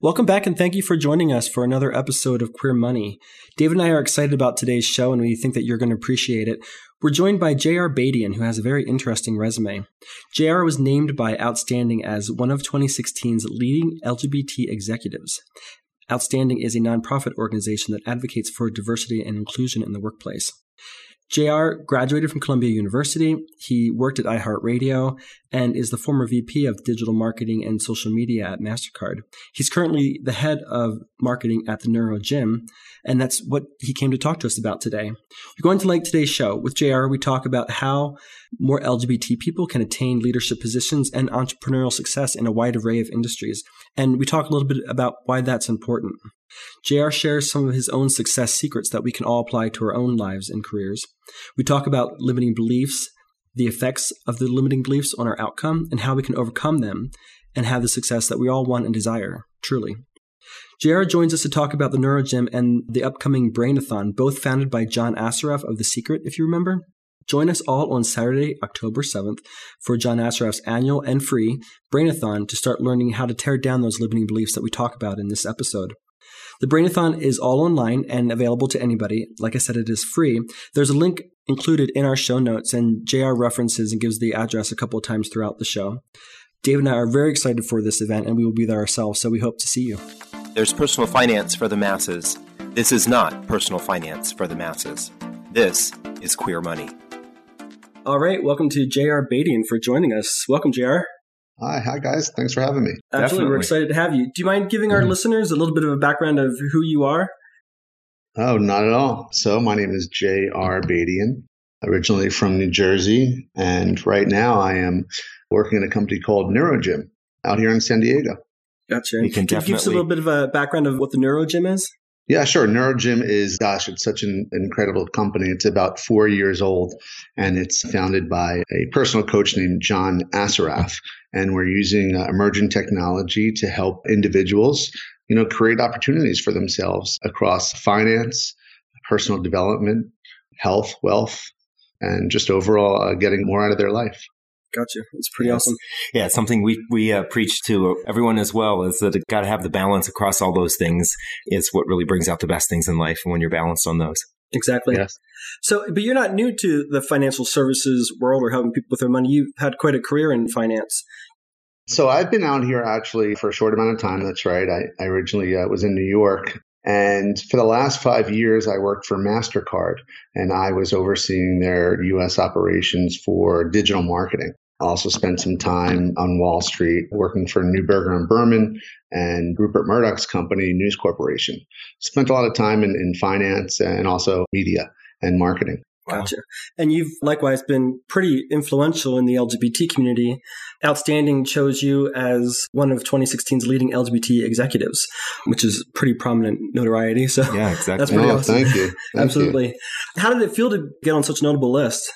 Welcome back and thank you for joining us for another episode of Queer Money. David and I are excited about today's show and we think that you're going to appreciate it. We're joined by J.R. Badian, who has a very interesting resume. J.R. was named by Outstanding as one of 2016's leading LGBT executives. Outstanding is a nonprofit organization that advocates for diversity and inclusion in the workplace. JR graduated from Columbia University. He worked at iHeartRadio and is the former VP of digital marketing and social media at MasterCard. He's currently the head of marketing at the NeuroGym, and that's what he came to talk to us about today. You're going to like today's show. With JR, we talk about how more LGBT people can attain leadership positions and entrepreneurial success in a wide array of industries. And we talk a little bit about why that's important. JR shares some of his own success secrets that we can all apply to our own lives and careers. We talk about limiting beliefs, the effects of the limiting beliefs on our outcome, and how we can overcome them and have the success that we all want and desire, truly. JR joins us to talk about the NeuroGym and the upcoming Brainathon, both founded by John Assaraf of The Secret, if you remember. Join us all on Saturday, October 7th for John Assaraf's annual and free Brainathon to start learning how to tear down those limiting beliefs that we talk about in this episode. The Brainathon is all online and available to anybody. Like I said, it is free. There's a link included in our show notes, and JR references and gives the address a couple of times throughout the show. Dave and I are very excited for this event, and we will be there ourselves, so we hope to see you. There's personal finance for the masses. This is not personal finance for the masses. This is queer money. All right, welcome to JR Badian for joining us. Welcome, JR. Hi, hi guys. Thanks for having me. Absolutely, Definitely. we're excited to have you. Do you mind giving our mm-hmm. listeners a little bit of a background of who you are? Oh, not at all. So, my name is J.R. Badian, originally from New Jersey, and right now I am working at a company called NeuroGym out here in San Diego. Gotcha. You can, can you give us a little bit of a background of what the NeuroGym is? Yeah, sure. NeuroGym is, gosh, it's such an incredible company. It's about four years old and it's founded by a personal coach named John Assaraf. And we're using uh, emerging technology to help individuals, you know, create opportunities for themselves across finance, personal development, health, wealth, and just overall uh, getting more out of their life. Gotcha. It's pretty yes. awesome. Yeah, something we we uh, preach to everyone as well is that it got to have the balance across all those things. Is what really brings out the best things in life when you're balanced on those. Exactly. Yes. So, but you're not new to the financial services world or helping people with their money. You've had quite a career in finance. So I've been out here actually for a short amount of time. That's right. I, I originally uh, was in New York. And for the last five years, I worked for MasterCard and I was overseeing their US operations for digital marketing. I also spent some time on Wall Street working for Neuberger and Berman and Rupert Murdoch's company, News Corporation. Spent a lot of time in, in finance and also media and marketing. Gotcha. And you've likewise been pretty influential in the LGBT community. Outstanding chose you as one of 2016's leading LGBT executives, which is pretty prominent notoriety. So yeah, exactly. That's pretty oh, awesome. Thank you. Thank Absolutely. You. How did it feel to get on such a notable list?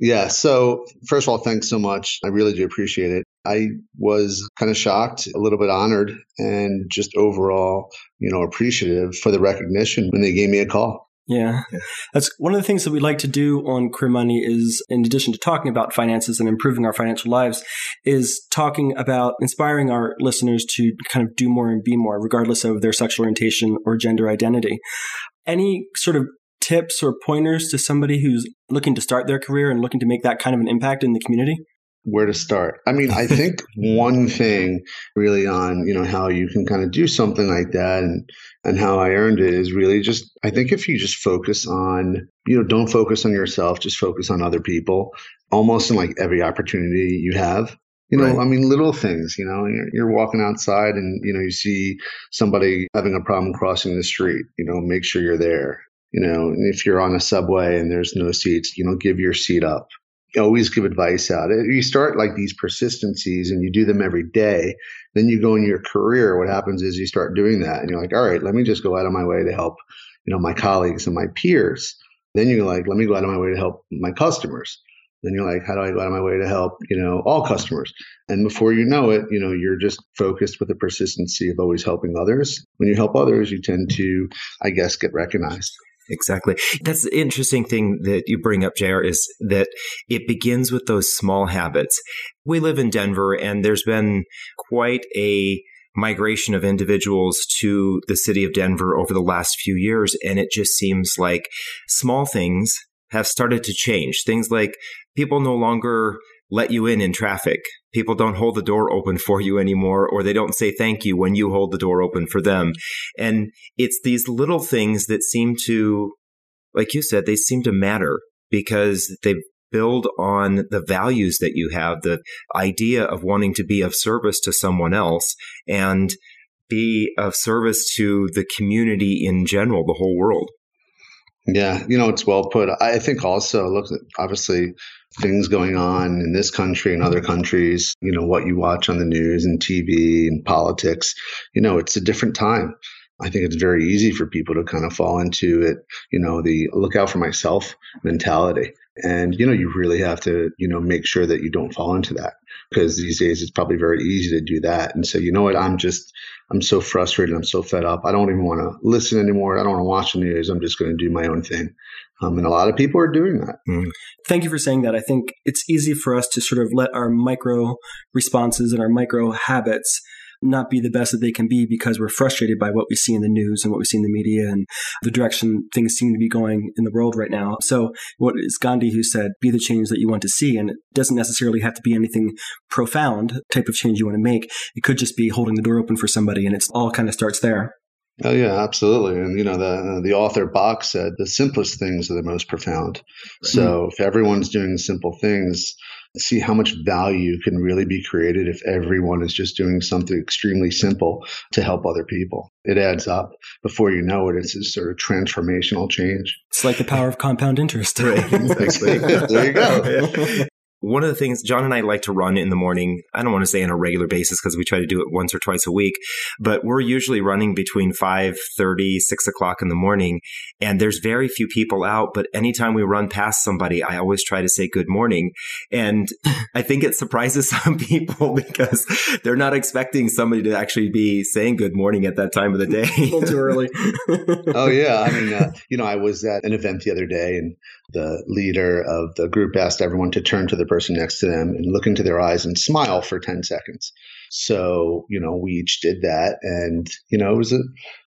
Yeah. So first of all, thanks so much. I really do appreciate it. I was kind of shocked, a little bit honored, and just overall, you know, appreciative for the recognition when they gave me a call. Yeah. That's one of the things that we like to do on Queer Money is in addition to talking about finances and improving our financial lives is talking about inspiring our listeners to kind of do more and be more regardless of their sexual orientation or gender identity. Any sort of tips or pointers to somebody who's looking to start their career and looking to make that kind of an impact in the community? Where to start? I mean, I think one thing really on, you know, how you can kind of do something like that and and how I earned it is really just I think if you just focus on, you know, don't focus on yourself, just focus on other people almost in like every opportunity you have. You know, right. I mean, little things, you know, you're, you're, walking outside and, you know, you see somebody having a problem crossing the street, you know, make sure you're there you know, if you're on a subway and there's no seats, you know, give your seat up. You always give advice out. You start like these persistencies and you do them every day. Then you go in your career. What happens is you start doing that and you're like, all right, let me just go out of my way to help, you know, my colleagues and my peers. Then you're like, let me go out of my way to help my customers. Then you're like, how do I go out of my way to help, you know, all customers? And before you know it, you know, you're just focused with the persistency of always helping others. When you help others, you tend to, I guess, get recognized. Exactly. That's the interesting thing that you bring up, JR, is that it begins with those small habits. We live in Denver and there's been quite a migration of individuals to the city of Denver over the last few years. And it just seems like small things have started to change. Things like people no longer let you in in traffic. People don't hold the door open for you anymore, or they don't say thank you when you hold the door open for them. And it's these little things that seem to, like you said, they seem to matter because they build on the values that you have, the idea of wanting to be of service to someone else and be of service to the community in general, the whole world. Yeah, you know, it's well put. I think also, look, obviously, things going on in this country and other countries, you know, what you watch on the news and TV and politics, you know, it's a different time. I think it's very easy for people to kind of fall into it, you know, the look out for myself mentality. And, you know, you really have to, you know, make sure that you don't fall into that because these days it's probably very easy to do that. And so, you know what? I'm just, I'm so frustrated. I'm so fed up. I don't even want to listen anymore. I don't want to watch the news. I'm just going to do my own thing. Um, and a lot of people are doing that. Mm. Thank you for saying that. I think it's easy for us to sort of let our micro responses and our micro habits not be the best that they can be because we're frustrated by what we see in the news and what we see in the media and the direction things seem to be going in the world right now. So what is Gandhi who said, be the change that you want to see. And it doesn't necessarily have to be anything profound type of change you want to make. It could just be holding the door open for somebody and it's all kind of starts there. Oh yeah, absolutely. And you know the uh, the author Bach said the simplest things are the most profound. Right. So if everyone's doing simple things, see how much value can really be created if everyone is just doing something extremely simple to help other people. It adds up. Before you know it, it's a sort of transformational change. It's like the power of compound interest. right. there you go. One of the things John and I like to run in the morning, I don't want to say on a regular basis because we try to do it once or twice a week, but we're usually running between 5 30, 6 o'clock in the morning. And there's very few people out, but anytime we run past somebody, I always try to say good morning. And I think it surprises some people because they're not expecting somebody to actually be saying good morning at that time of the day. a little too early. oh, yeah. I mean, uh, you know, I was at an event the other day and the leader of the group asked everyone to turn to the person next to them and look into their eyes and smile for 10 seconds. So, you know, we each did that. And, you know, it was a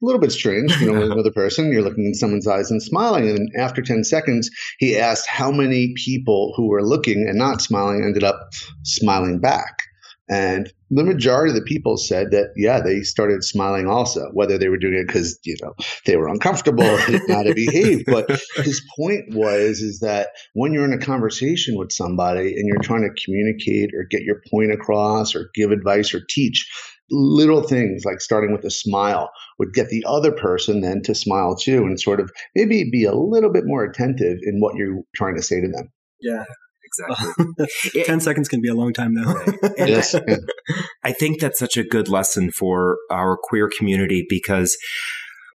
little bit strange, you know, with another person, you're looking in someone's eyes and smiling. And after 10 seconds, he asked how many people who were looking and not smiling ended up smiling back. And the majority of the people said that, yeah, they started smiling also, whether they were doing it because, you know, they were uncomfortable, how to behave. But his point was, is that when you're in a conversation with somebody and you're trying to communicate or get your point across or give advice or teach, little things like starting with a smile would get the other person then to smile too and sort of maybe be a little bit more attentive in what you're trying to say to them. Yeah, exactly. 10 seconds can be a long time though. yes. I, I think that's such a good lesson for our queer community because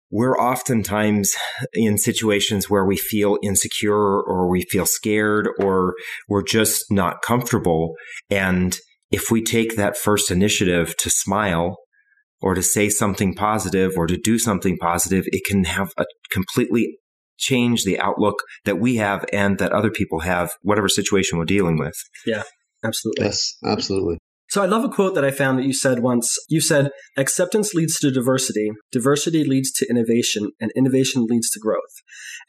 we're oftentimes in situations where we feel insecure or we feel scared or we're just not comfortable. And if we take that first initiative to smile or to say something positive or to do something positive, it can have a completely change the outlook that we have and that other people have, whatever situation we're dealing with. Yeah, absolutely. Yes, absolutely. So I love a quote that I found that you said once. You said, acceptance leads to diversity, diversity leads to innovation, and innovation leads to growth.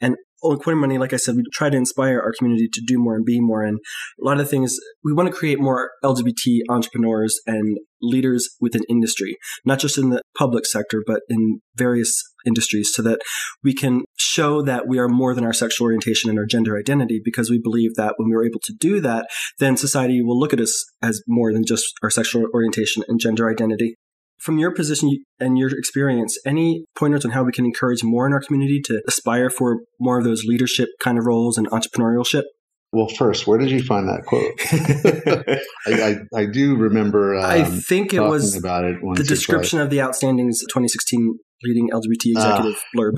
And on Queer Money, like I said, we try to inspire our community to do more and be more. And a lot of things, we want to create more LGBT entrepreneurs and leaders within industry, not just in the public sector, but in various industries so that we can show that we are more than our sexual orientation and our gender identity because we believe that when we're able to do that, then society will look at us as more than just our sexual orientation and gender identity. From your position and your experience, any pointers on how we can encourage more in our community to aspire for more of those leadership kind of roles and entrepreneurship? Well, first, where did you find that quote? I, I, I, do remember. Um, I think it was about it the description of the Outstandings 2016 leading LGBT executive uh, blurb.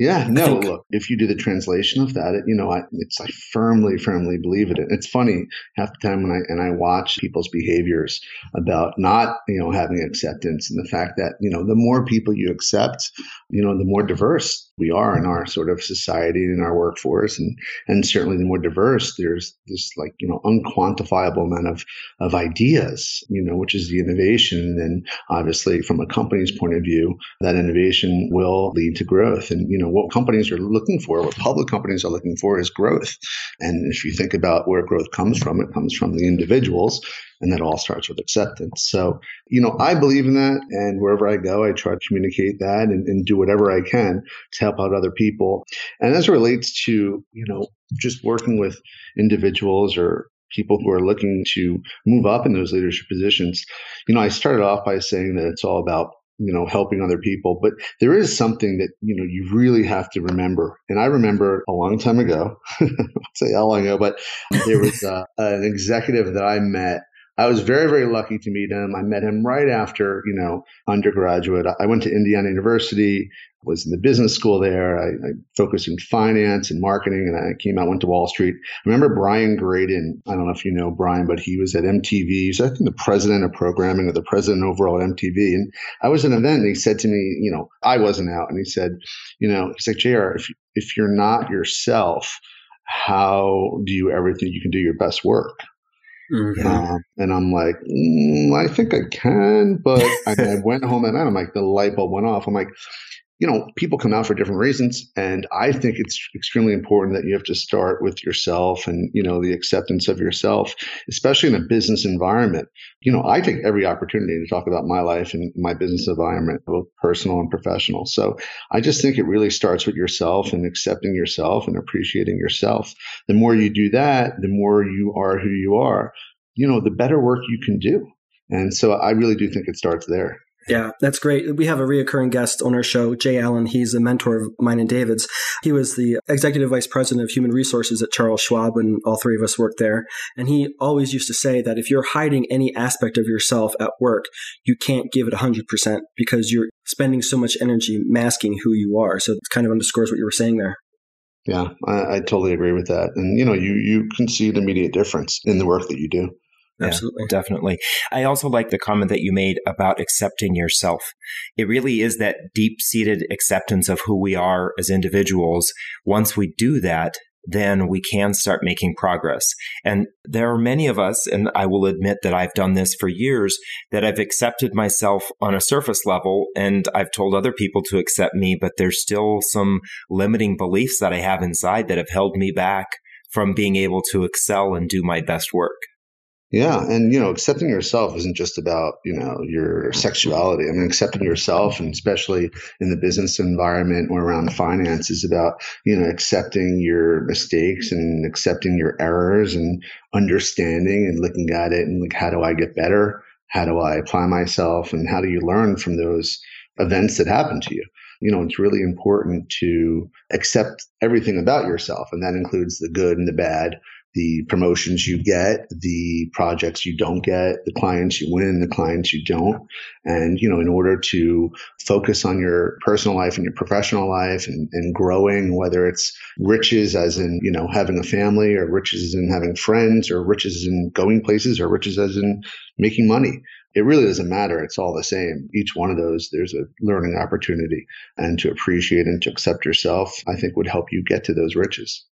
Yeah, no, think, look, if you do the translation of that, it, you know, I, it's, I firmly, firmly believe it. It's funny half the time when I, and I watch people's behaviors about not, you know, having acceptance and the fact that, you know, the more people you accept, you know, the more diverse we are in our sort of society and in our workforce. And, and certainly the more diverse, there's this like, you know, unquantifiable amount of, of ideas, you know, which is the innovation. And obviously from a company's point of view, that innovation will lead to growth. And, you know, what companies are looking for, what public companies are looking for is growth. And if you think about where growth comes from, it comes from the individuals. And that all starts with acceptance. So, you know, I believe in that. And wherever I go, I try to communicate that and, and do whatever I can to help out other people. And as it relates to, you know, just working with individuals or people who are looking to move up in those leadership positions, you know, I started off by saying that it's all about you know, helping other people. But there is something that, you know, you really have to remember. And I remember a long time ago, say how long ago, but there was uh, an executive that I met. I was very, very lucky to meet him. I met him right after, you know, undergraduate. I went to Indiana University was in the business school there. I, I, focused in finance and marketing, and I came out, went to Wall Street. I remember Brian Graden. I don't know if you know Brian, but he was at MTV. He's, I think, the president of programming or the president overall at MTV. And I was at an event, and he said to me, you know, I wasn't out, and he said, you know, he's like, JR, if, if you're not yourself, how do you ever think you can do your best work? Mm-hmm. Uh, and I'm like, mm, I think I can, but I, I went home and I'm like, the light bulb went off. I'm like, you know, people come out for different reasons. And I think it's extremely important that you have to start with yourself and, you know, the acceptance of yourself, especially in a business environment. You know, I take every opportunity to talk about my life and my business environment, both personal and professional. So I just think it really starts with yourself and accepting yourself and appreciating yourself. The more you do that, the more you are who you are, you know, the better work you can do. And so I really do think it starts there. Yeah, that's great. We have a reoccurring guest on our show, Jay Allen. He's a mentor of mine and David's. He was the executive vice president of human resources at Charles Schwab when all three of us worked there. And he always used to say that if you're hiding any aspect of yourself at work, you can't give it 100% because you're spending so much energy masking who you are. So it kind of underscores what you were saying there. Yeah, I, I totally agree with that. And, you know, you, you can see an immediate difference in the work that you do. Absolutely. Yeah, definitely. I also like the comment that you made about accepting yourself. It really is that deep seated acceptance of who we are as individuals. Once we do that, then we can start making progress. And there are many of us, and I will admit that I've done this for years, that I've accepted myself on a surface level and I've told other people to accept me, but there's still some limiting beliefs that I have inside that have held me back from being able to excel and do my best work. Yeah, and you know, accepting yourself isn't just about you know your sexuality. I mean, accepting yourself, and especially in the business environment or around finance, is about you know accepting your mistakes and accepting your errors and understanding and looking at it and like, how do I get better? How do I apply myself? And how do you learn from those events that happen to you? You know, it's really important to accept everything about yourself, and that includes the good and the bad the promotions you get, the projects you don't get, the clients you win, the clients you don't. And, you know, in order to focus on your personal life and your professional life and, and growing, whether it's riches as in, you know, having a family or riches in having friends or riches in going places or riches as in making money. It really doesn't matter. It's all the same. Each one of those, there's a learning opportunity and to appreciate and to accept yourself, I think would help you get to those riches.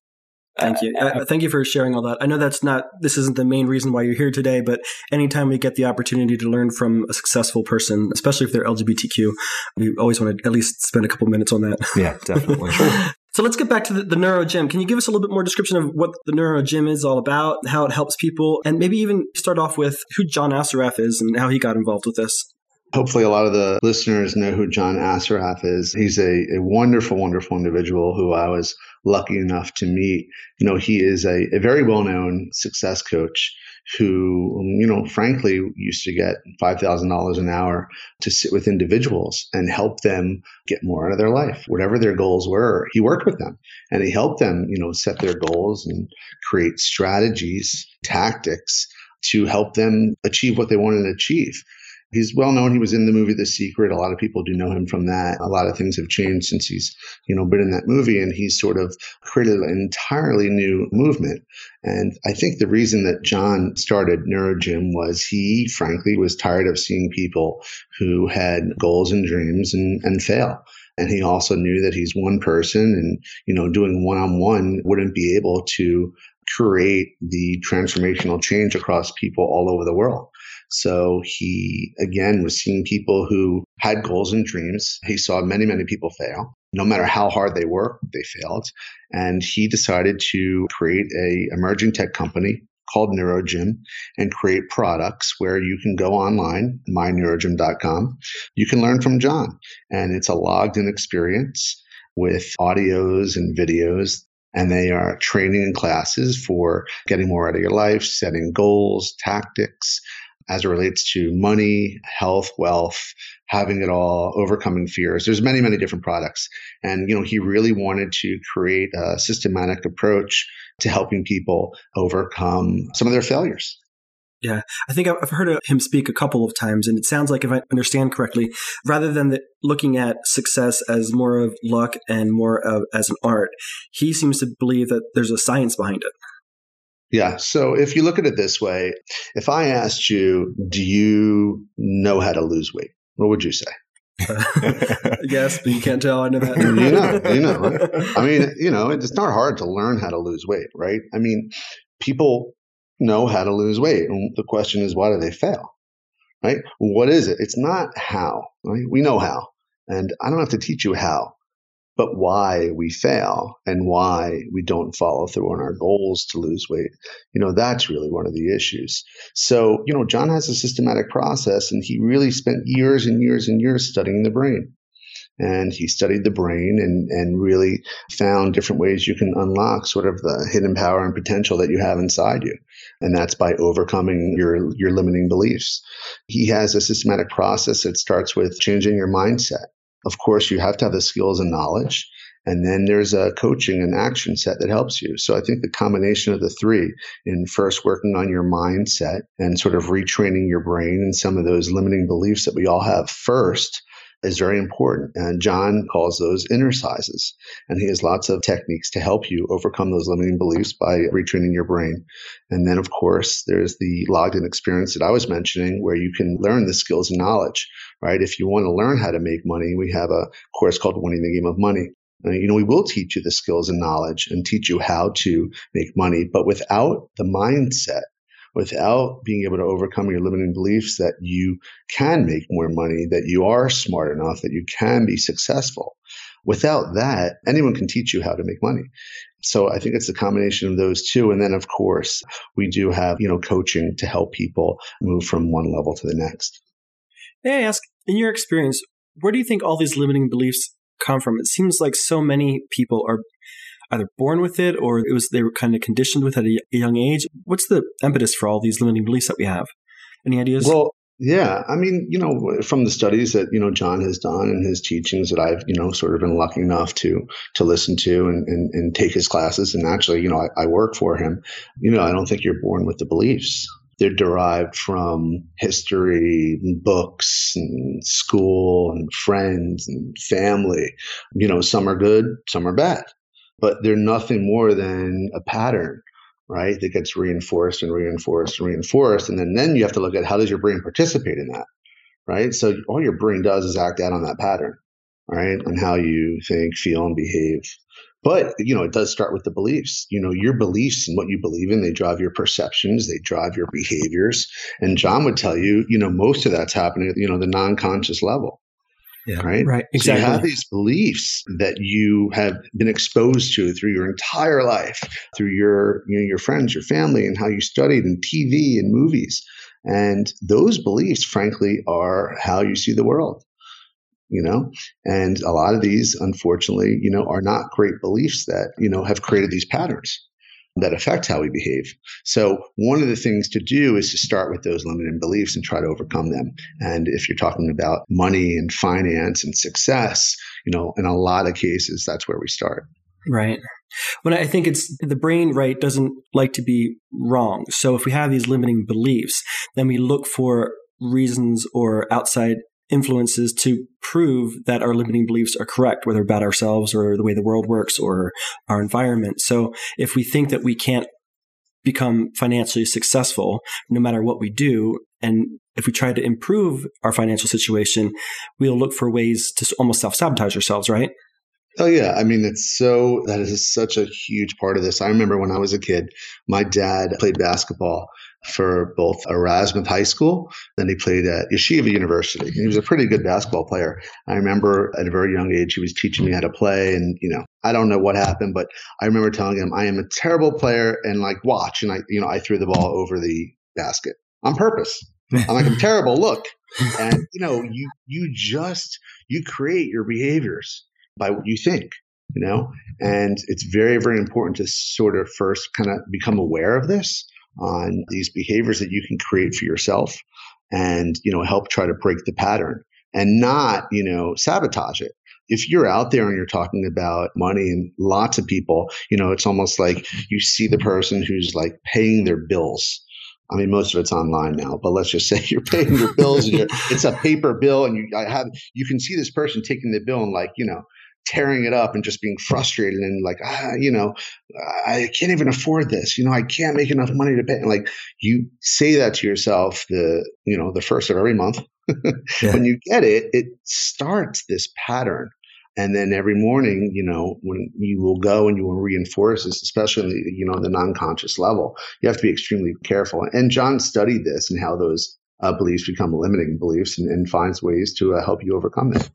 Thank you. Uh, thank you for sharing all that. I know that's not, this isn't the main reason why you're here today, but anytime we get the opportunity to learn from a successful person, especially if they're LGBTQ, we always want to at least spend a couple minutes on that. Yeah, definitely. so let's get back to the, the NeuroGym. Can you give us a little bit more description of what the NeuroGym is all about, how it helps people, and maybe even start off with who John Assaraf is and how he got involved with this? Hopefully, a lot of the listeners know who John Assaraf is. He's a, a wonderful, wonderful individual who I was lucky enough to meet. You know, he is a, a very well known success coach who, you know, frankly used to get $5,000 an hour to sit with individuals and help them get more out of their life, whatever their goals were. He worked with them and he helped them, you know, set their goals and create strategies, tactics to help them achieve what they wanted to achieve. He's well known. He was in the movie The Secret. A lot of people do know him from that. A lot of things have changed since he's, you know, been in that movie and he's sort of created an entirely new movement. And I think the reason that John started NeuroGym was he frankly was tired of seeing people who had goals and dreams and, and fail. And he also knew that he's one person and, you know, doing one on one wouldn't be able to create the transformational change across people all over the world. So he again was seeing people who had goals and dreams. He saw many, many people fail. No matter how hard they worked, they failed. And he decided to create a emerging tech company called NeuroGym and create products where you can go online, myneurogym.com. You can learn from John and it's a logged in experience with audios and videos and they are training and classes for getting more out of your life, setting goals, tactics, as it relates to money, health, wealth, having it all, overcoming fears. There's many, many different products. And, you know, he really wanted to create a systematic approach to helping people overcome some of their failures. Yeah, I think I've heard him speak a couple of times, and it sounds like, if I understand correctly, rather than the, looking at success as more of luck and more of as an art, he seems to believe that there's a science behind it. Yeah. So if you look at it this way, if I asked you, do you know how to lose weight? What would you say? yes, but you can't tell. I know that. you know, you know. I mean, you know, it's not hard to learn how to lose weight, right? I mean, people know how to lose weight. And the question is, why do they fail? Right? What is it? It's not how, right? We know how. And I don't have to teach you how but why we fail and why we don't follow through on our goals to lose weight. You know, that's really one of the issues. So, you know, John has a systematic process and he really spent years and years and years studying the brain. And he studied the brain and, and really found different ways you can unlock sort of the hidden power and potential that you have inside you. And that's by overcoming your, your limiting beliefs. He has a systematic process that starts with changing your mindset of course, you have to have the skills and knowledge. And then there's a coaching and action set that helps you. So I think the combination of the three in first working on your mindset and sort of retraining your brain and some of those limiting beliefs that we all have first is very important. And John calls those Innercises. And he has lots of techniques to help you overcome those limiting beliefs by retraining your brain. And then, of course, there's the logged in experience that I was mentioning where you can learn the skills and knowledge, right? If you want to learn how to make money, we have a course called Winning the Game of Money. You know, we will teach you the skills and knowledge and teach you how to make money, but without the mindset without being able to overcome your limiting beliefs that you can make more money, that you are smart enough, that you can be successful. Without that, anyone can teach you how to make money. So I think it's a combination of those two. And then, of course, we do have, you know, coaching to help people move from one level to the next. May I ask, in your experience, where do you think all these limiting beliefs come from? It seems like so many people are either born with it or it was they were kind of conditioned with at a young age. What's the impetus for all these limiting beliefs that we have? Any ideas? Well, yeah, I mean, you know, from the studies that you know John has done and his teachings that I've you know sort of been lucky enough to to listen to and and, and take his classes, and actually, you know, I, I work for him. You know, I don't think you're born with the beliefs they're derived from history and books and school and friends and family. You know, some are good, some are bad but they're nothing more than a pattern right that gets reinforced and reinforced and reinforced and then then you have to look at how does your brain participate in that right? So all your brain does is act out on that pattern right and how you think feel and behave. But you know it does start with the beliefs. You know your beliefs and what you believe in they drive your perceptions they drive your behaviors. And john would tell you you know most of that's happening at you know the non-conscious level yeah, right. Right. Exactly. So you have these beliefs that you have been exposed to through your entire life, through your you know, your friends, your family, and how you studied in TV and movies. And those beliefs, frankly, are how you see the world. You know, and a lot of these, unfortunately, you know, are not great beliefs that you know have created these patterns that affect how we behave. So one of the things to do is to start with those limiting beliefs and try to overcome them. And if you're talking about money and finance and success, you know, in a lot of cases, that's where we start. Right. When I think it's the brain, right, doesn't like to be wrong. So if we have these limiting beliefs, then we look for reasons or outside influences to prove that our limiting beliefs are correct, whether about ourselves or the way the world works or our environment. So if we think that we can't become financially successful no matter what we do, and if we try to improve our financial situation, we'll look for ways to almost self sabotage ourselves, right? Oh yeah, I mean it's so that is such a huge part of this. I remember when I was a kid, my dad played basketball for both Erasmus High School, then he played at Yeshiva University. He was a pretty good basketball player. I remember at a very young age he was teaching me how to play and you know, I don't know what happened, but I remember telling him I am a terrible player and like watch and I you know, I threw the ball over the basket on purpose. I'm like I'm terrible, look. And you know, you you just you create your behaviors by what you think, you know? And it's very, very important to sort of first kind of become aware of this on these behaviors that you can create for yourself and, you know, help try to break the pattern and not, you know, sabotage it if you're out there and you're talking about money and lots of people, you know, it's almost like you see the person who's like paying their bills. I mean, most of it's online now, but let's just say you're paying your bills and it's a paper bill and you I have, you can see this person taking the bill and like, you know, tearing it up and just being frustrated and like, ah, you know, I can't even afford this. You know, I can't make enough money to pay. And like you say that to yourself the, you know, the first of every month. yeah. When you get it, it starts this pattern. And then every morning, you know, when you will go and you will reinforce this, especially, the, you know, the non-conscious level, you have to be extremely careful. And John studied this and how those uh, beliefs become limiting beliefs and, and finds ways to uh, help you overcome it.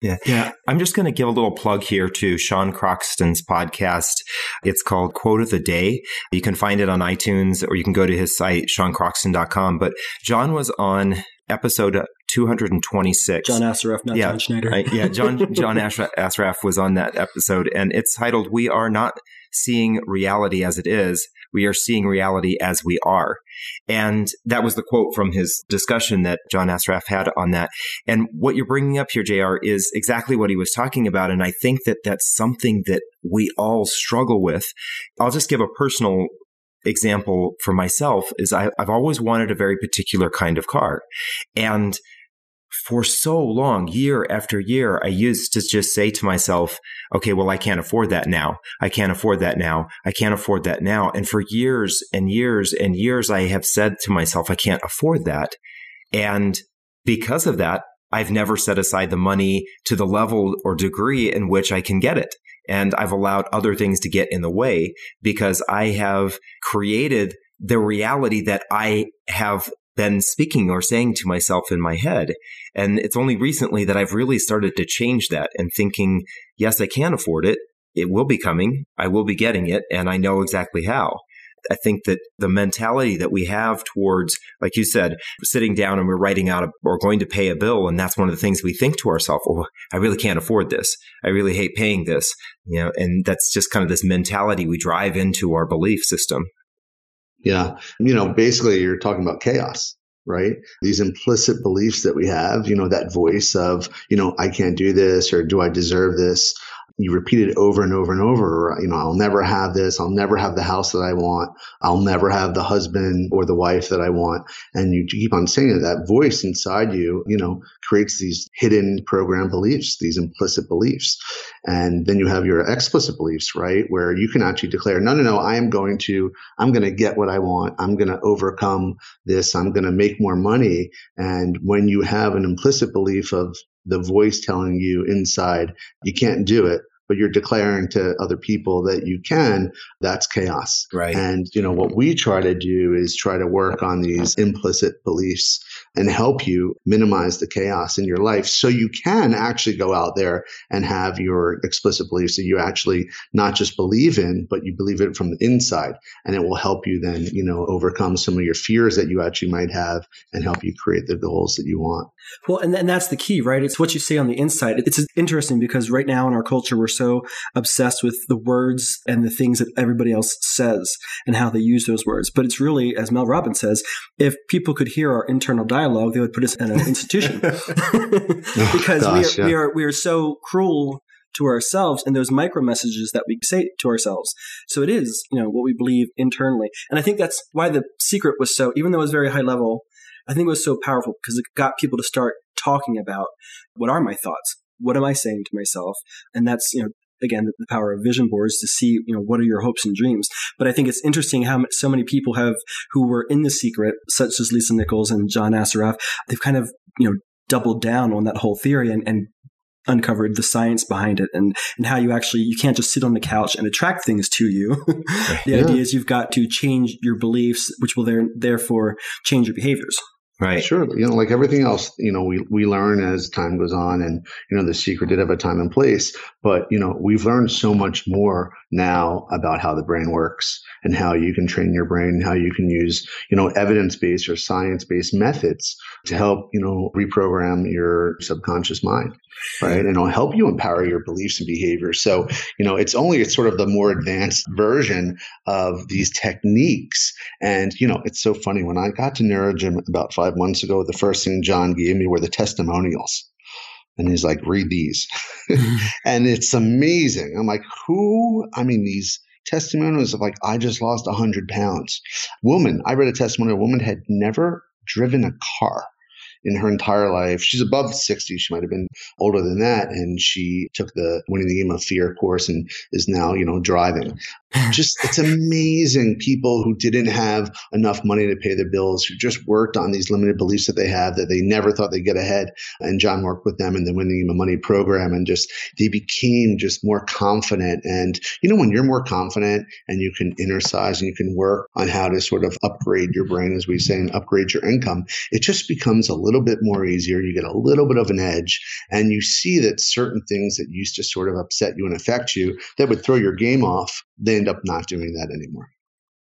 Yeah. Yeah. I'm just going to give a little plug here to Sean Croxton's podcast. It's called Quote of the Day. You can find it on iTunes or you can go to his site, seancroxton.com. But John was on episode 226. John Assaraf, not yeah, John Schneider. I, yeah, John John Assaraf was on that episode, and it's titled "We Are Not Seeing Reality as It Is; We Are Seeing Reality as We Are." And that was the quote from his discussion that John Assaraf had on that. And what you're bringing up here, JR, is exactly what he was talking about, and I think that that's something that we all struggle with. I'll just give a personal example for myself is I, have always wanted a very particular kind of car. And for so long, year after year, I used to just say to myself, okay, well, I can't afford that now. I can't afford that now. I can't afford that now. And for years and years and years, I have said to myself, I can't afford that. And because of that, I've never set aside the money to the level or degree in which I can get it. And I've allowed other things to get in the way because I have created the reality that I have been speaking or saying to myself in my head. And it's only recently that I've really started to change that and thinking, yes, I can afford it. It will be coming. I will be getting it. And I know exactly how. I think that the mentality that we have towards, like you said, sitting down and we're writing out a, or going to pay a bill, and that's one of the things we think to ourselves, "Oh, I really can't afford this. I really hate paying this." You know, and that's just kind of this mentality we drive into our belief system. Yeah, you know, basically, you're talking about chaos right? These implicit beliefs that we have, you know, that voice of, you know, I can't do this or do I deserve this? You repeat it over and over and over. You know, I'll never have this. I'll never have the house that I want. I'll never have the husband or the wife that I want. And you keep on saying it. That voice inside you, you know, creates these hidden program beliefs, these implicit beliefs. And then you have your explicit beliefs, right? Where you can actually declare, no, no, no, I am going to, I'm going to get what I want. I'm going to overcome this. I'm going to make more money. And when you have an implicit belief of the voice telling you inside you can't do it but you're declaring to other people that you can, that's chaos. Right. And, you know, what we try to do is try to work on these implicit beliefs and help you minimize the chaos in your life so you can actually go out there and have your explicit beliefs that you actually not just believe in, but you believe it from the inside. And it will help you then, you know, overcome some of your fears that you actually might have and help you create the goals that you want. Well, and, and that's the key, right? It's what you say on the inside. It's interesting because right now in our culture, we're so obsessed with the words and the things that everybody else says and how they use those words. But it's really, as Mel Robbins says, if people could hear our internal dialogue, they would put us in an institution oh, because oh, gosh, we, are, yeah. we are we are so cruel to ourselves and those micro messages that we say to ourselves. So it is, you know, what we believe internally. And I think that's why the secret was so, even though it was very high level, I think it was so powerful because it got people to start talking about what are my thoughts? What am I saying to myself? And that's, you know, again, the power of vision boards to see, you know, what are your hopes and dreams. But I think it's interesting how so many people have, who were in the secret, such as Lisa Nichols and John Assaraf, they've kind of, you know, doubled down on that whole theory and, and uncovered the science behind it and, and how you actually you can't just sit on the couch and attract things to you. the yeah. idea is you've got to change your beliefs, which will there, therefore change your behaviors. Right. Sure. You know, like everything else, you know, we, we learn as time goes on and, you know, the secret did have a time and place, but, you know, we've learned so much more now about how the brain works and how you can train your brain how you can use, you know, evidence based or science based methods to help, you know, reprogram your subconscious mind. Right. And it'll help you empower your beliefs and behaviors. So, you know, it's only it's sort of the more advanced version of these techniques. And, you know, it's so funny. When I got to NeuroGym about five months ago, the first thing John gave me were the testimonials. And he's like, read these. Mm-hmm. and it's amazing. I'm like, who? I mean, these testimonials of like, I just lost 100 pounds. Woman, I read a testimony, a woman had never driven a car in her entire life. She's above 60. She might have been older than that. And she took the winning the game of fear course and is now, you know, driving. just, it's amazing people who didn't have enough money to pay their bills, who just worked on these limited beliefs that they have that they never thought they'd get ahead. And John worked with them in the winning game of money program and just, they became just more confident. And, you know, when you're more confident and you can innercise and you can work on how to sort of upgrade your brain, as we say, and upgrade your income, it just becomes a little bit more easier. You get a little bit of an edge, and you see that certain things that used to sort of upset you and affect you that would throw your game off, they end up not doing that anymore.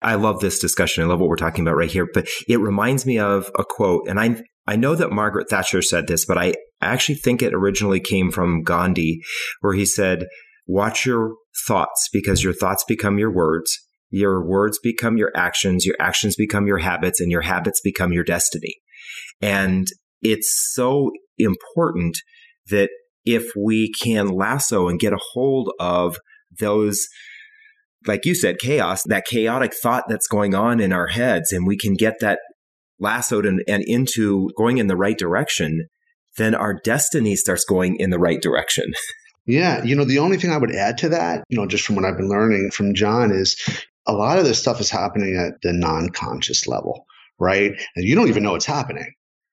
I love this discussion. I love what we're talking about right here, but it reminds me of a quote, and I I know that Margaret Thatcher said this, but I actually think it originally came from Gandhi, where he said, "Watch your thoughts because your thoughts become your words." Your words become your actions, your actions become your habits, and your habits become your destiny. And it's so important that if we can lasso and get a hold of those like you said, chaos, that chaotic thought that's going on in our heads, and we can get that lassoed and, and, into going in the right direction, then our destiny starts going in the right direction. Yeah. You know, the only thing I would add to that, you know, just from what I've been learning from John is a lot of this stuff is happening at the non conscious level, right? And you don't even know it's happening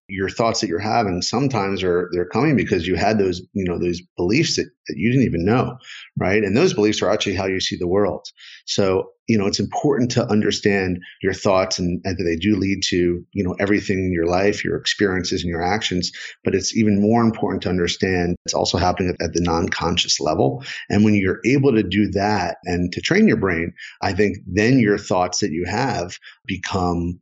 your thoughts that you're having sometimes are they're coming because you had those you know those beliefs that, that you didn't even know right? And those beliefs are actually how you see the world. So you know it's important to understand your thoughts and, and that they do lead to you know everything in your life your experiences and your actions. But it's even more important to understand it's also happening at, at the non-conscious level. And when you're able to do that and to train your brain i think then your thoughts that you have become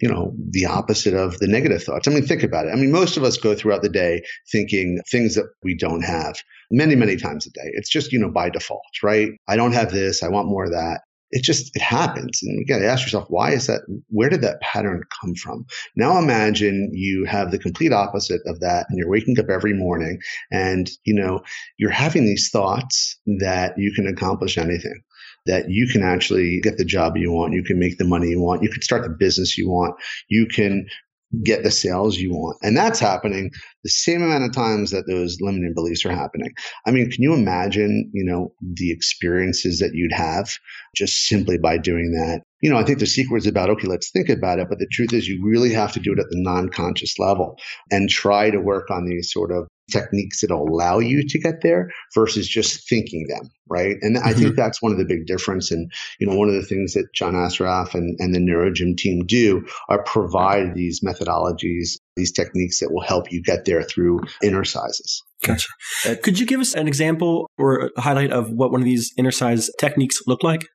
you know, the opposite of the negative thoughts. I mean, think about it. I mean, most of us go throughout the day thinking things that we don't have many, many times a day. It's just, you know, by default, right? I don't have this. I want more of that. It just, it happens. And you got to ask yourself, why is that? Where did that pattern come from? Now imagine you have the complete opposite of that and you're waking up every morning and, you know, you're having these thoughts that you can accomplish anything that you can actually get the job you want, you can make the money you want, you can start the business you want, you can get the sales you want. And that's happening the same amount of times that those limiting beliefs are happening. I mean, can you imagine, you know, the experiences that you'd have just simply by doing that? You know, I think the secret is about, okay, let's think about it. But the truth is you really have to do it at the non-conscious level and try to work on these sort of techniques that allow you to get there versus just thinking them, right? And mm-hmm. I think mm-hmm. that's one of the big difference. And, you know, one of the things that John Assaraf and, and the NeuroGym team do are provide these methodologies, these techniques that will help you get there through Innercises. Gotcha. Uh, could you give us an example or a highlight of what one of these Innercise techniques look like?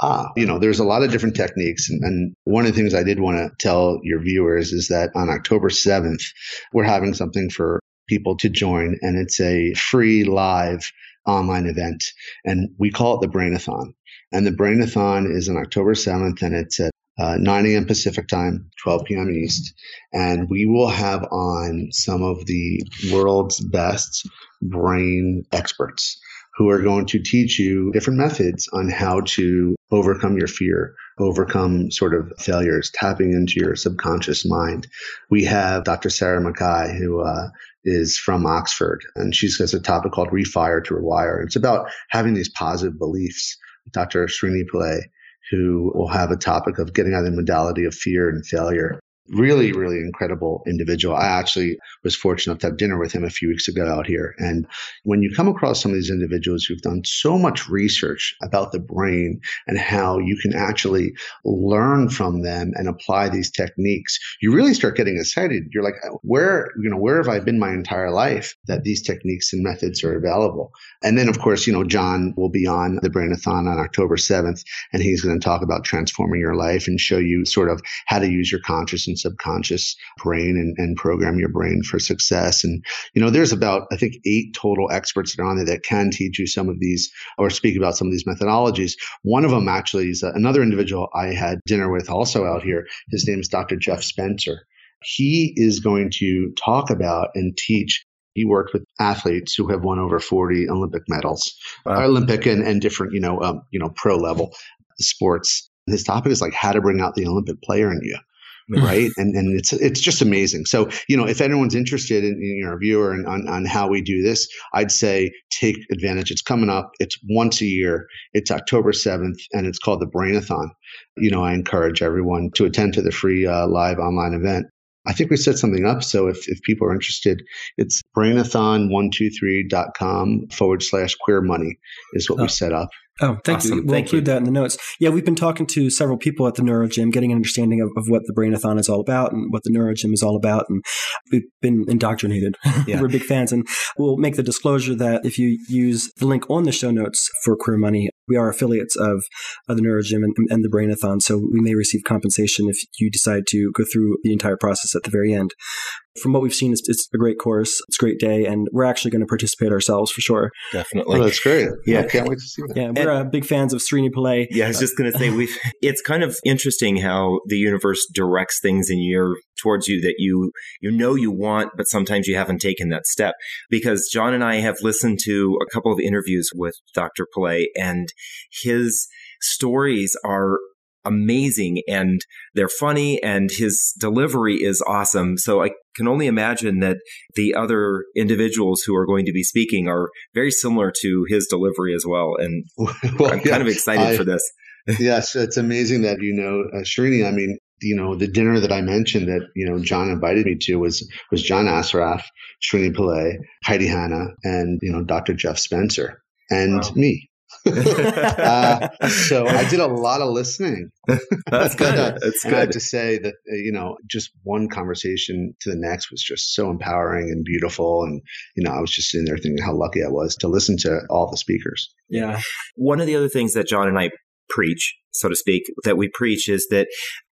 Ah, you know, there's a lot of different techniques. And, and, one of the things I did want to tell your viewers is that on October 7th, we're having something for people to join, and it's a free live online event. And we call it the Brainathon. And the Brainathon is on October 7th, and it's at uh, 9 a.m. Pacific time, 12 p.m. East. And we will have on some of the world's best brain experts who are going to teach you different methods on how to overcome your fear overcome sort of failures, tapping into your subconscious mind. We have Dr. Sarah McKay, who uh, is from Oxford, and she has a topic called Refire to Rewire. It's about having these positive beliefs. Dr. Srini Pillay, who will have a topic of getting out of the modality of fear and failure really, really incredible individual. I actually was fortunate enough to have dinner with him a few weeks ago out here. And when you come across some of these individuals who've done so much research about the brain and how you can actually learn from them and apply these techniques, you really start getting excited. You're like, where, you know, where have I been my entire life that these techniques and methods are available? And then, of course, you know, John will be on the Brainathon on October 7th, and he's going to talk about transforming your life and show you sort of how to use your conscious and subconscious brain and, and program your brain for success. And, you know, there's about, I think, eight total experts that are on there that can teach you some of these or speak about some of these methodologies. One of them actually is another individual I had dinner with also out here. His name is Dr. Jeff Spencer. He is going to talk about and teach he worked with athletes who have won over 40 Olympic medals, wow. Olympic and, and different, you know, um, you know, pro level sports. His topic is like how to bring out the Olympic player in you right? and and it's it's just amazing. So you know, if anyone's interested in, in your viewer and on, on how we do this, I'd say take advantage. It's coming up. It's once a year. It's October seventh, and it's called the Brainathon. You know, I encourage everyone to attend to the free uh, live online event. I think we set something up. So if, if people are interested, it's brainathon123.com forward slash queer money is what oh. we set up. Oh, thank awesome. you. We'll thank include you. that in the notes. Yeah, we've been talking to several people at the NeuroGym, getting an understanding of, of what the Brainathon is all about and what the NeuroGym is all about. And we've been indoctrinated. Yeah. We're big fans. And we'll make the disclosure that if you use the link on the show notes for Queer Money, we are affiliates of, of the NeuroGym and, and the Brainathon. So we may receive compensation if you decide to go through the entire process at the very end from what we've seen, it's, it's, a great course. It's a great day, and we're actually going to participate ourselves for sure. Definitely, oh, that's great. Yeah, I can't wait to see that. Yeah, we're and, uh, big fans of Srini Pillay. Yeah, I was just going to say we. It's kind of interesting how the universe directs things in your towards you that you you know you want, but sometimes you haven't taken that step. Because John and I have listened to a couple of interviews with Dr. Pillay, and his stories are amazing and they're funny and his delivery is awesome. So I can only imagine that the other individuals who are going to be speaking are very similar to his delivery as well. And well, I'm yeah, kind of excited I, for this. yes, it's amazing that you know uh, Srini. I mean, you know, the dinner that I mentioned that you know John invited me to was was John Assaraf, Srini Pillay, Heidi Hanna, and you know Dr. Jeff Spencer, and wow. me. Uh, so I did a lot of listening. That's good. That's good. I have to say that uh, you know, just one conversation to the next was just so empowering and beautiful, and you know, I was just sitting there thinking how lucky I was to listen to all the speakers. Yeah. One of the other things that John and I preach, so to speak, that we preach is that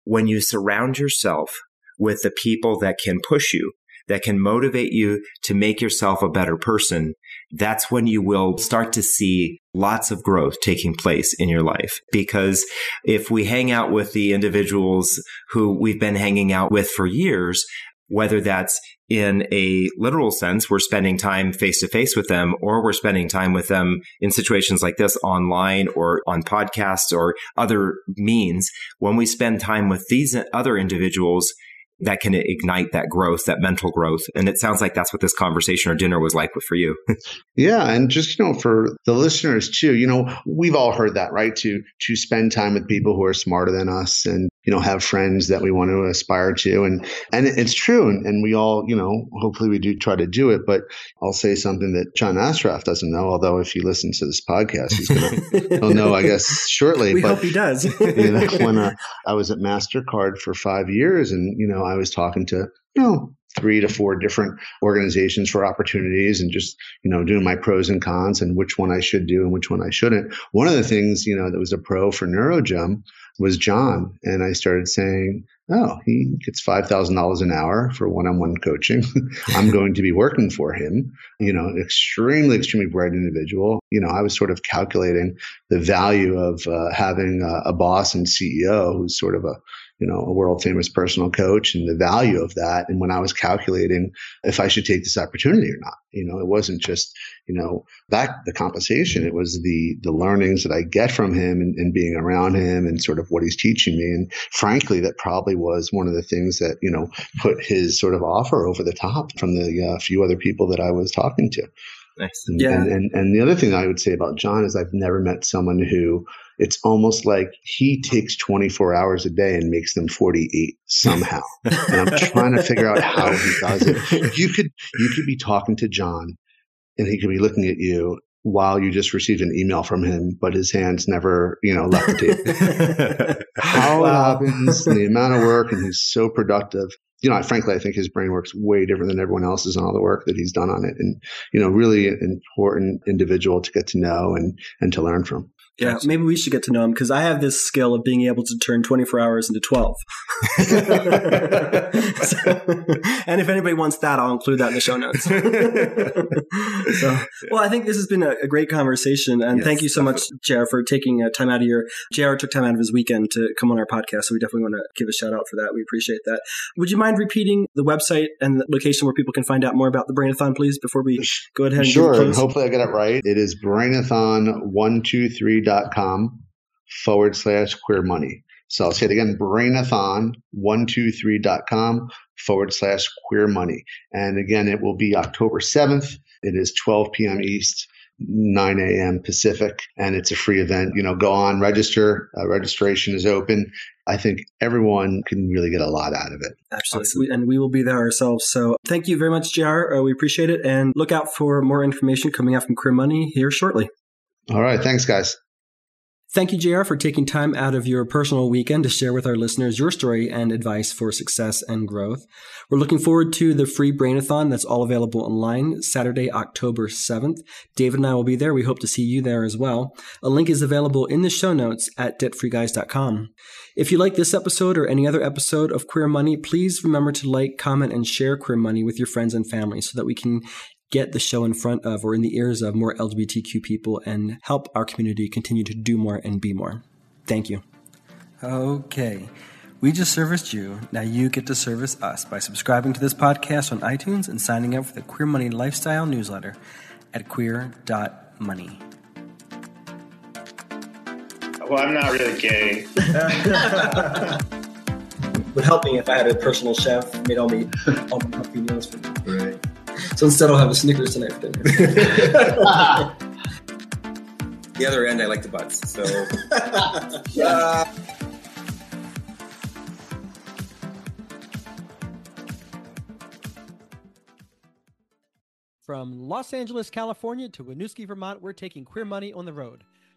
when you surround yourself with the people that can push you, that can motivate you to make yourself a better person, that's when you will start to see lots of growth taking place in your life. Because if we hang out with the individuals who we've been hanging out with for years, whether that's in a literal sense, we're spending time face to face with them, or we're spending time with them in situations like this online or on podcasts or other means. When we spend time with these other individuals, that can ignite that growth, that mental growth. And it sounds like that's what this conversation or dinner was like for you. yeah. And just, you know, for the listeners too, you know, we've all heard that, right? To, to spend time with people who are smarter than us and you know have friends that we want to aspire to. And and it's true. And, and we all you know hopefully we do try to do it. But i'll say something that john Assaraf doesn't know although if he listens to this podcast he's gonna he'll know i guess shortly. We but, hope he does. you know when uh, i was at mastercard for five years and you know i was talking to you know three to four different organizations for opportunities and just you know doing my pros and cons and which one i should do and which one i shouldn't. One of the things you know that was a pro for neurogym was John. And I started saying, oh, he gets $5,000 an hour for one on one coaching. I'm going to be working for him. You know, extremely, extremely bright individual. You know, I was sort of calculating the value of uh, having a, a boss and CEO who's sort of a, you know, a world famous personal coach and the value of that. And when I was calculating if I should take this opportunity or not, you know, it wasn't just, you know, that the compensation, it was the, the learnings that I get from him and, and being around him and sort of what he's teaching me. And frankly, that probably was one of the things that, you know, put his sort of offer over the top from the uh, few other people that I was talking to. Nice. And, Yeah. and, and and the other thing I would say about John is I've never met someone who it's almost like he takes 24 hours a day and makes them 48 somehow. and I'm trying to figure out how he does it. You could you could be talking to John and he could be looking at you while you just received an email from him, but his hands never, you know, left the table. How it happens, the amount of work, and he's so productive. You know, I, frankly, I think his brain works way different than everyone else's on all the work that he's done on it, and you know, really important individual to get to know and and to learn from. Yeah, maybe we should get to know him because I have this skill of being able to turn 24 hours into 12. So- and if anybody wants that, I'll include that in the show notes. so, well, I think this has been a, a great conversation, and Yes, thank you so much, JR, for taking uh, time out of your. JR took time out of his weekend to come on our podcast, so we definitely want to give a shout out for that. We appreciate that. Would you mind repeating the website and the location where people can find out more about the Brainathon, please, before we go ahead and Sure, give it and hopefully I get it right. It is brainathon123.com forward slash queer money. So I'll say it again, brainathon123.com forward slash queer money. And again, it will be October 7th. It is 12 p.m. East. 9 a.m. Pacific, and it's a free event. You know, go on, register. Uh, registration is open. I think everyone can really get a lot out of it. Absolutely. And we will be there ourselves. So thank you very much, JR. Uh, we appreciate it. And look out for more information coming out from Queer Money here shortly. All right, thanks, guys. Thank you, JR, for taking time out of your personal weekend to share with our listeners your story and advice for success and growth. We're looking forward to the free Brainathon that's all available online Saturday, October 7th. David and I will be there. We hope to see you there as well. A link is available in the show notes at debtfreeguys.com. If you like this episode or any other episode of Queer Money, please remember to like, comment, and share Queer Money with your friends and family so that we can get the show in front of or in the ears of more LGBTQ people and help our community continue to do more and be more. Thank you. Okay. We just serviced you. Now you get to service us by subscribing to this podcast on iTunes and signing up for the Queer Money Lifestyle newsletter at queer.money. Well, I'm not really gay. Would help me if I had a personal chef made all me all my healthy meals for me. Right. So instead, I'll have a Snickers tonight for dinner. The other end, I like the butts. So From Los Angeles, California to Winooski, Vermont, we're taking Queer Money on the road.